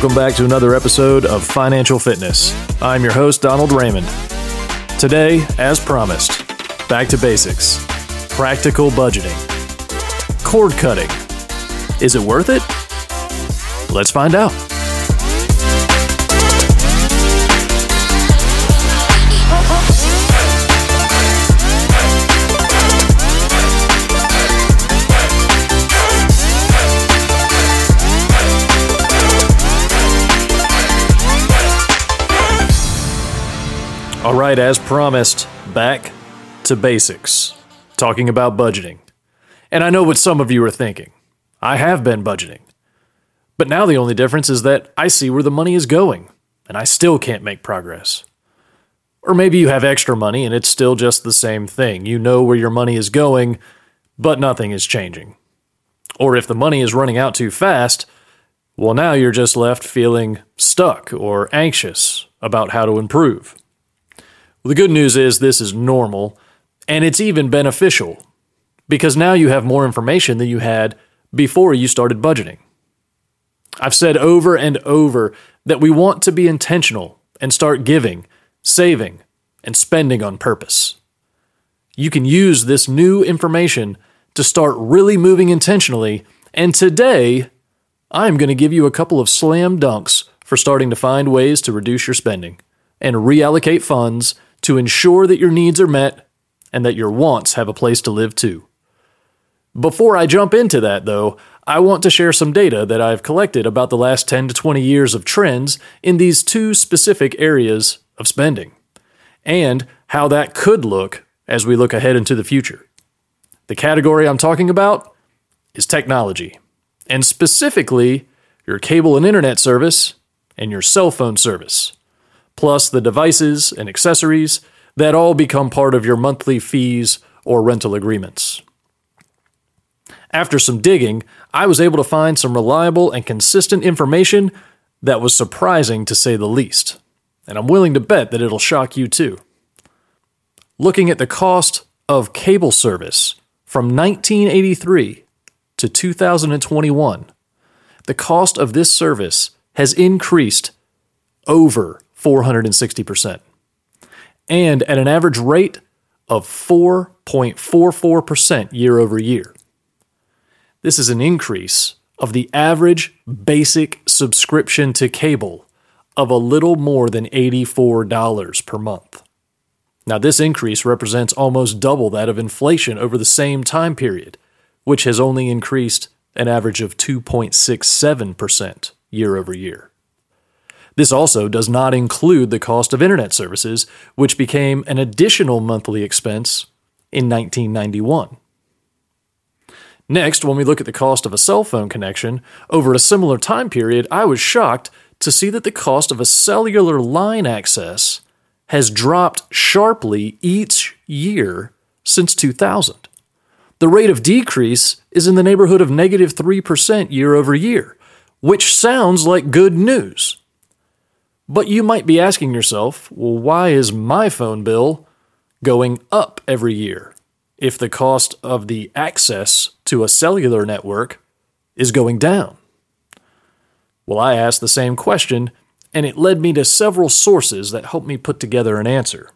Welcome back to another episode of Financial Fitness. I'm your host, Donald Raymond. Today, as promised, back to basics practical budgeting, cord cutting. Is it worth it? Let's find out. All right, as promised, back to basics, talking about budgeting. And I know what some of you are thinking. I have been budgeting. But now the only difference is that I see where the money is going, and I still can't make progress. Or maybe you have extra money and it's still just the same thing. You know where your money is going, but nothing is changing. Or if the money is running out too fast, well, now you're just left feeling stuck or anxious about how to improve. Well, the good news is this is normal, and it's even beneficial because now you have more information than you had before you started budgeting. I've said over and over that we want to be intentional and start giving, saving, and spending on purpose. You can use this new information to start really moving intentionally, and today I'm going to give you a couple of slam dunks for starting to find ways to reduce your spending and reallocate funds to ensure that your needs are met and that your wants have a place to live too. Before I jump into that, though, I want to share some data that I've collected about the last 10 to 20 years of trends in these two specific areas of spending, and how that could look as we look ahead into the future. The category I'm talking about is technology, and specifically your cable and internet service and your cell phone service plus the devices and accessories that all become part of your monthly fees or rental agreements. After some digging, I was able to find some reliable and consistent information that was surprising to say the least, and I'm willing to bet that it'll shock you too. Looking at the cost of cable service from 1983 to 2021, the cost of this service has increased over 460%, and at an average rate of 4.44% year over year. This is an increase of the average basic subscription to cable of a little more than $84 per month. Now, this increase represents almost double that of inflation over the same time period, which has only increased an average of 2.67% year over year. This also does not include the cost of internet services, which became an additional monthly expense in 1991. Next, when we look at the cost of a cell phone connection over a similar time period, I was shocked to see that the cost of a cellular line access has dropped sharply each year since 2000. The rate of decrease is in the neighborhood of negative 3% year over year, which sounds like good news. But you might be asking yourself, well, why is my phone bill going up every year if the cost of the access to a cellular network is going down? Well, I asked the same question, and it led me to several sources that helped me put together an answer.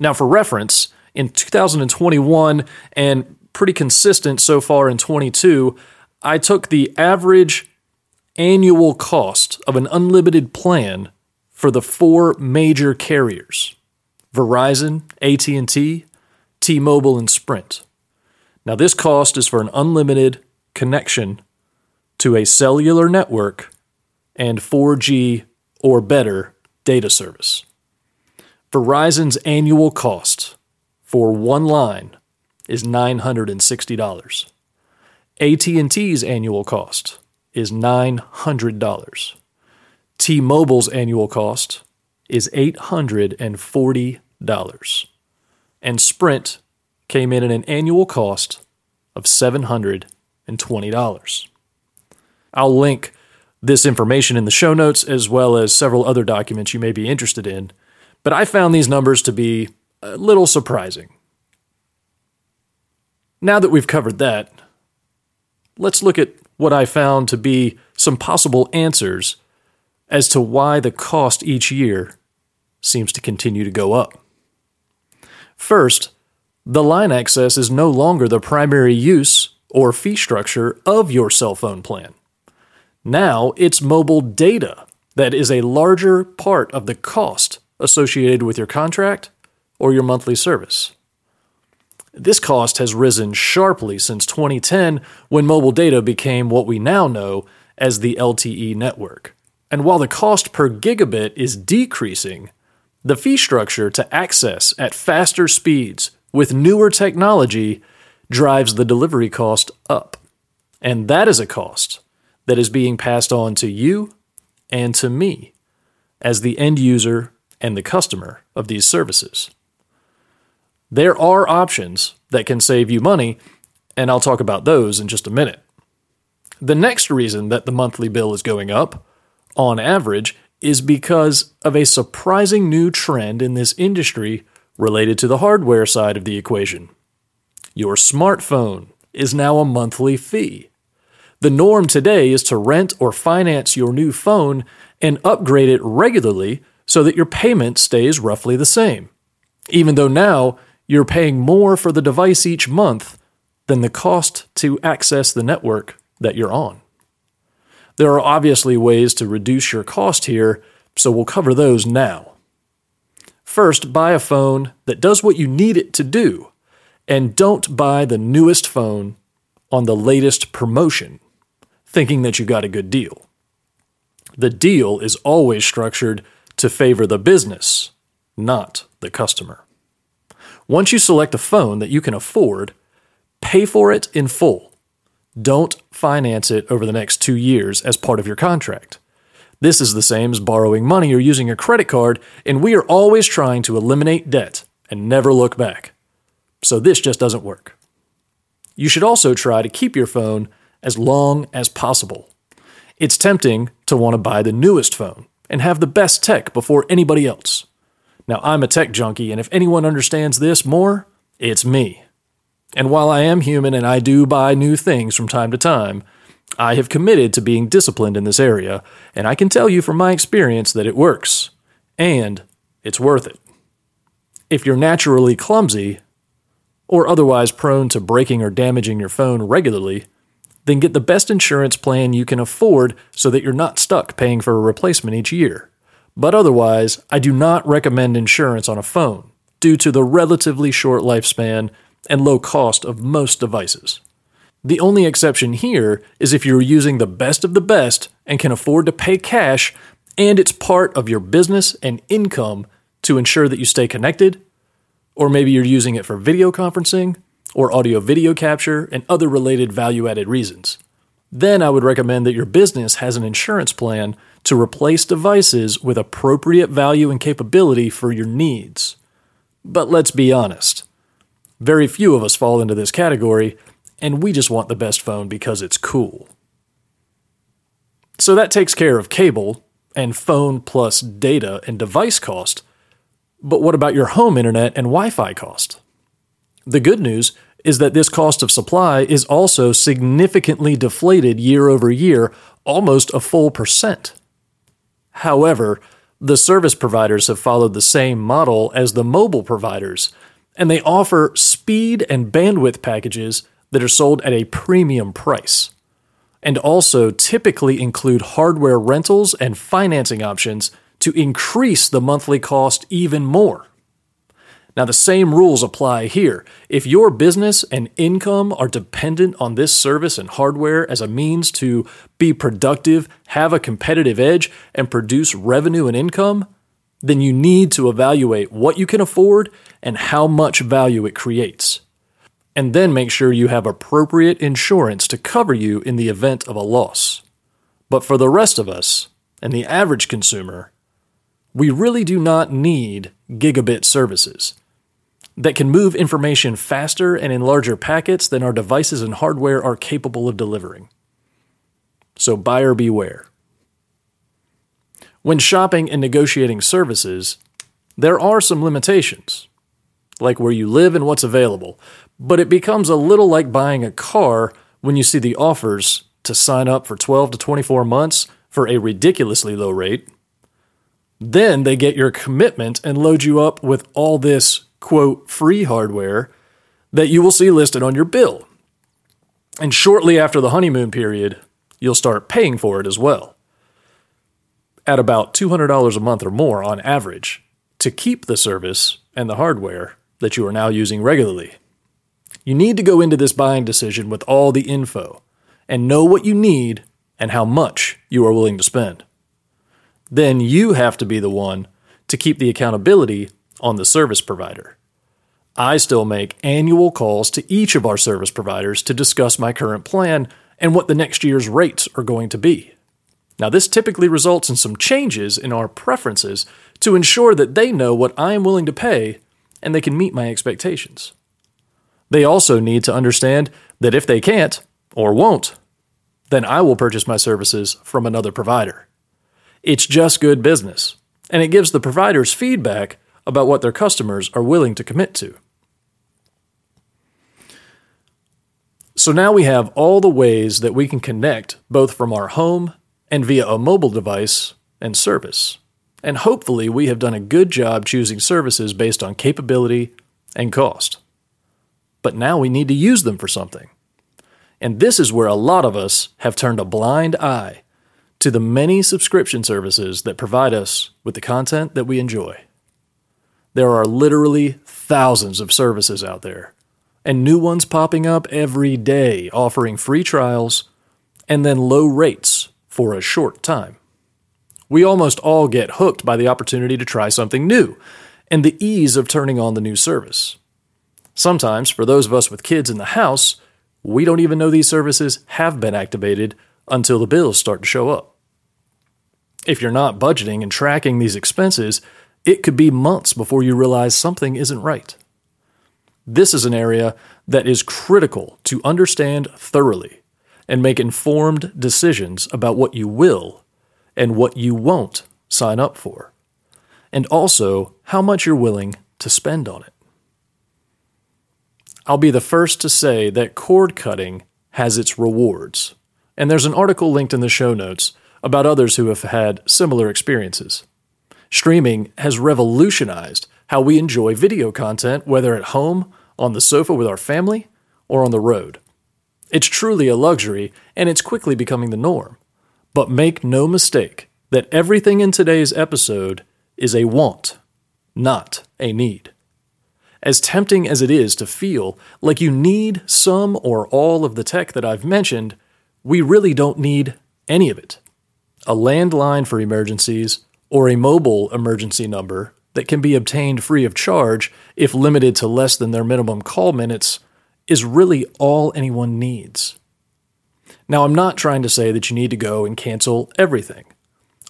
Now, for reference, in 2021 and pretty consistent so far in 22, I took the average annual cost of an unlimited plan for the four major carriers Verizon, AT&T, T-Mobile and Sprint. Now this cost is for an unlimited connection to a cellular network and 4G or better data service. Verizon's annual cost for one line is $960. AT&T's annual cost is $900. T Mobile's annual cost is $840. And Sprint came in at an annual cost of $720. I'll link this information in the show notes as well as several other documents you may be interested in, but I found these numbers to be a little surprising. Now that we've covered that, let's look at what I found to be some possible answers as to why the cost each year seems to continue to go up. First, the line access is no longer the primary use or fee structure of your cell phone plan. Now it's mobile data that is a larger part of the cost associated with your contract or your monthly service. This cost has risen sharply since 2010 when mobile data became what we now know as the LTE network. And while the cost per gigabit is decreasing, the fee structure to access at faster speeds with newer technology drives the delivery cost up. And that is a cost that is being passed on to you and to me as the end user and the customer of these services. There are options that can save you money, and I'll talk about those in just a minute. The next reason that the monthly bill is going up, on average, is because of a surprising new trend in this industry related to the hardware side of the equation. Your smartphone is now a monthly fee. The norm today is to rent or finance your new phone and upgrade it regularly so that your payment stays roughly the same. Even though now you're paying more for the device each month than the cost to access the network that you're on. There are obviously ways to reduce your cost here, so we'll cover those now. First, buy a phone that does what you need it to do, and don't buy the newest phone on the latest promotion, thinking that you got a good deal. The deal is always structured to favor the business, not the customer. Once you select a phone that you can afford, pay for it in full. Don't finance it over the next two years as part of your contract. This is the same as borrowing money or using a credit card, and we are always trying to eliminate debt and never look back. So this just doesn't work. You should also try to keep your phone as long as possible. It's tempting to want to buy the newest phone and have the best tech before anybody else. Now, I'm a tech junkie, and if anyone understands this more, it's me. And while I am human and I do buy new things from time to time, I have committed to being disciplined in this area, and I can tell you from my experience that it works. And it's worth it. If you're naturally clumsy, or otherwise prone to breaking or damaging your phone regularly, then get the best insurance plan you can afford so that you're not stuck paying for a replacement each year. But otherwise, I do not recommend insurance on a phone due to the relatively short lifespan and low cost of most devices. The only exception here is if you're using the best of the best and can afford to pay cash, and it's part of your business and income to ensure that you stay connected, or maybe you're using it for video conferencing or audio video capture and other related value added reasons. Then I would recommend that your business has an insurance plan to replace devices with appropriate value and capability for your needs. But let's be honest, very few of us fall into this category, and we just want the best phone because it's cool. So that takes care of cable and phone plus data and device cost. But what about your home internet and Wi Fi cost? The good news is that this cost of supply is also significantly deflated year over year, almost a full percent. However, the service providers have followed the same model as the mobile providers, and they offer speed and bandwidth packages that are sold at a premium price, and also typically include hardware rentals and financing options to increase the monthly cost even more. Now, the same rules apply here. If your business and income are dependent on this service and hardware as a means to be productive, have a competitive edge, and produce revenue and income, then you need to evaluate what you can afford and how much value it creates. And then make sure you have appropriate insurance to cover you in the event of a loss. But for the rest of us, and the average consumer, we really do not need gigabit services that can move information faster and in larger packets than our devices and hardware are capable of delivering. So, buyer beware. When shopping and negotiating services, there are some limitations, like where you live and what's available, but it becomes a little like buying a car when you see the offers to sign up for 12 to 24 months for a ridiculously low rate. Then they get your commitment and load you up with all this, quote, free hardware that you will see listed on your bill. And shortly after the honeymoon period, you'll start paying for it as well. At about $200 a month or more on average to keep the service and the hardware that you are now using regularly. You need to go into this buying decision with all the info and know what you need and how much you are willing to spend. Then you have to be the one to keep the accountability on the service provider. I still make annual calls to each of our service providers to discuss my current plan and what the next year's rates are going to be. Now, this typically results in some changes in our preferences to ensure that they know what I am willing to pay and they can meet my expectations. They also need to understand that if they can't or won't, then I will purchase my services from another provider. It's just good business, and it gives the providers feedback about what their customers are willing to commit to. So now we have all the ways that we can connect both from our home and via a mobile device and service. And hopefully, we have done a good job choosing services based on capability and cost. But now we need to use them for something. And this is where a lot of us have turned a blind eye to the many subscription services that provide us with the content that we enjoy. There are literally thousands of services out there, and new ones popping up every day offering free trials and then low rates for a short time. We almost all get hooked by the opportunity to try something new and the ease of turning on the new service. Sometimes, for those of us with kids in the house, we don't even know these services have been activated until the bills start to show up. If you're not budgeting and tracking these expenses, it could be months before you realize something isn't right. This is an area that is critical to understand thoroughly and make informed decisions about what you will and what you won't sign up for, and also how much you're willing to spend on it. I'll be the first to say that cord cutting has its rewards, and there's an article linked in the show notes about others who have had similar experiences. Streaming has revolutionized how we enjoy video content, whether at home, on the sofa with our family, or on the road. It's truly a luxury, and it's quickly becoming the norm. But make no mistake that everything in today's episode is a want, not a need. As tempting as it is to feel like you need some or all of the tech that I've mentioned, we really don't need any of it. A landline for emergencies or a mobile emergency number that can be obtained free of charge if limited to less than their minimum call minutes is really all anyone needs. Now, I'm not trying to say that you need to go and cancel everything.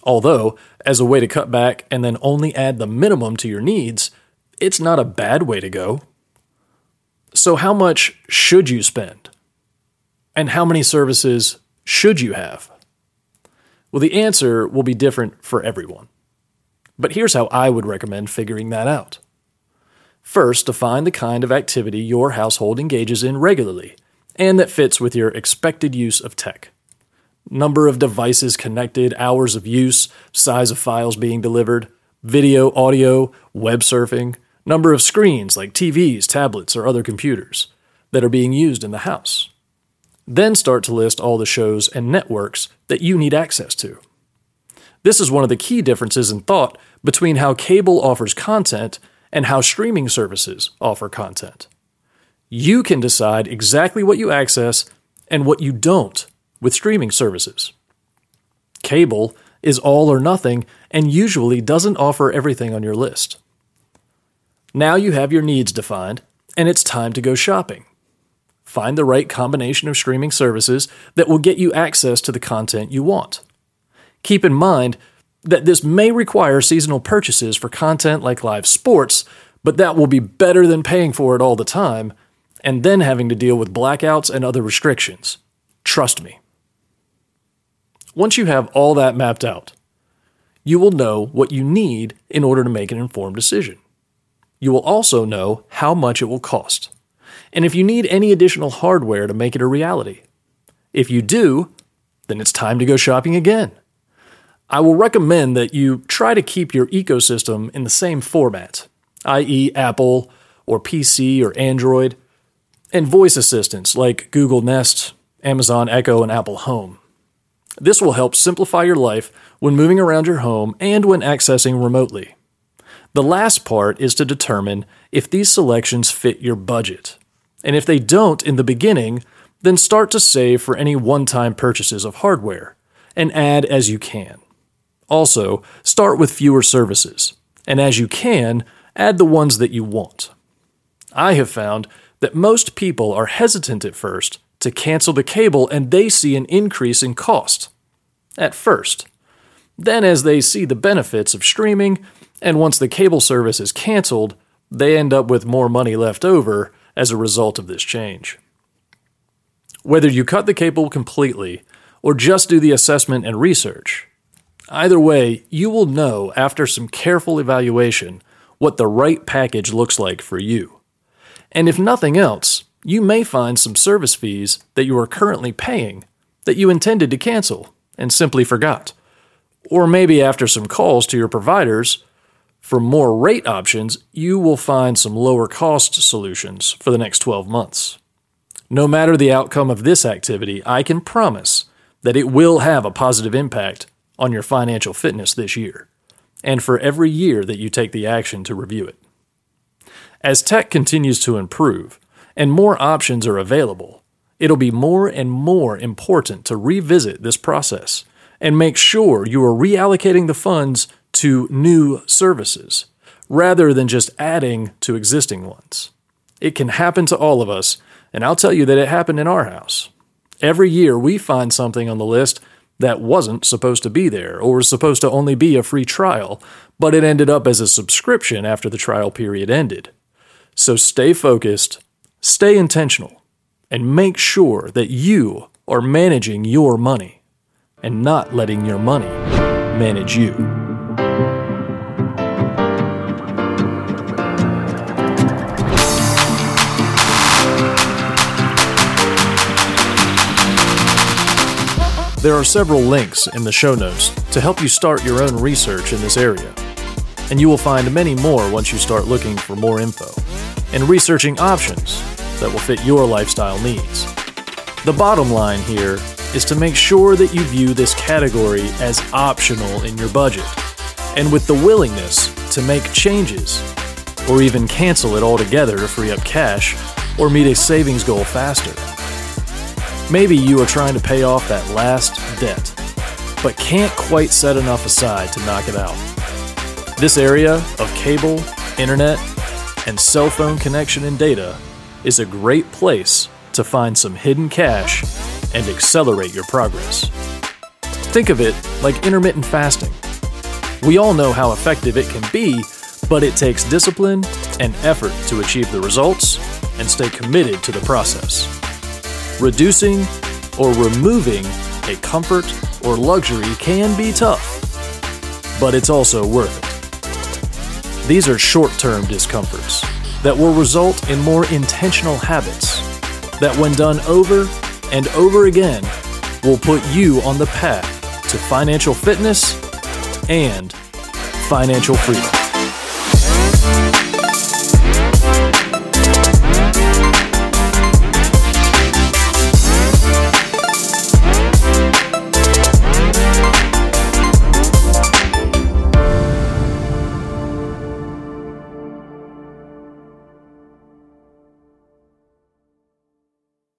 Although, as a way to cut back and then only add the minimum to your needs, it's not a bad way to go. So, how much should you spend? And how many services should you have? Well, the answer will be different for everyone. But here's how I would recommend figuring that out. First, define the kind of activity your household engages in regularly and that fits with your expected use of tech. Number of devices connected, hours of use, size of files being delivered, video, audio, web surfing, number of screens like TVs, tablets, or other computers that are being used in the house. Then start to list all the shows and networks that you need access to. This is one of the key differences in thought between how cable offers content and how streaming services offer content. You can decide exactly what you access and what you don't with streaming services. Cable is all or nothing and usually doesn't offer everything on your list. Now you have your needs defined, and it's time to go shopping. Find the right combination of streaming services that will get you access to the content you want. Keep in mind that this may require seasonal purchases for content like live sports, but that will be better than paying for it all the time and then having to deal with blackouts and other restrictions. Trust me. Once you have all that mapped out, you will know what you need in order to make an informed decision. You will also know how much it will cost, and if you need any additional hardware to make it a reality. If you do, then it's time to go shopping again. I will recommend that you try to keep your ecosystem in the same format, i.e., Apple or PC or Android, and voice assistants like Google Nest, Amazon Echo, and Apple Home. This will help simplify your life when moving around your home and when accessing remotely. The last part is to determine if these selections fit your budget. And if they don't in the beginning, then start to save for any one time purchases of hardware and add as you can. Also, start with fewer services, and as you can, add the ones that you want. I have found that most people are hesitant at first to cancel the cable and they see an increase in cost. At first. Then, as they see the benefits of streaming, and once the cable service is canceled, they end up with more money left over as a result of this change. Whether you cut the cable completely or just do the assessment and research, either way, you will know after some careful evaluation what the right package looks like for you. And if nothing else, you may find some service fees that you are currently paying that you intended to cancel and simply forgot. Or maybe after some calls to your providers for more rate options, you will find some lower cost solutions for the next 12 months. No matter the outcome of this activity, I can promise that it will have a positive impact on your financial fitness this year, and for every year that you take the action to review it. As tech continues to improve and more options are available, it'll be more and more important to revisit this process and make sure you are reallocating the funds to new services rather than just adding to existing ones. It can happen to all of us, and I'll tell you that it happened in our house. Every year we find something on the list that wasn't supposed to be there or was supposed to only be a free trial, but it ended up as a subscription after the trial period ended. So stay focused, stay intentional, and make sure that you are managing your money and not letting your money manage you. There are several links in the show notes to help you start your own research in this area. And you will find many more once you start looking for more info and researching options that will fit your lifestyle needs. The bottom line here is to make sure that you view this category as optional in your budget and with the willingness to make changes or even cancel it altogether to free up cash or meet a savings goal faster. Maybe you are trying to pay off that last debt, but can't quite set enough aside to knock it out. This area of cable, internet, and cell phone connection and data is a great place to find some hidden cash and accelerate your progress. Think of it like intermittent fasting. We all know how effective it can be, but it takes discipline and effort to achieve the results and stay committed to the process. Reducing or removing a comfort or luxury can be tough, but it's also worth it. These are short term discomforts that will result in more intentional habits that, when done over and over again, will put you on the path to financial fitness and financial freedom.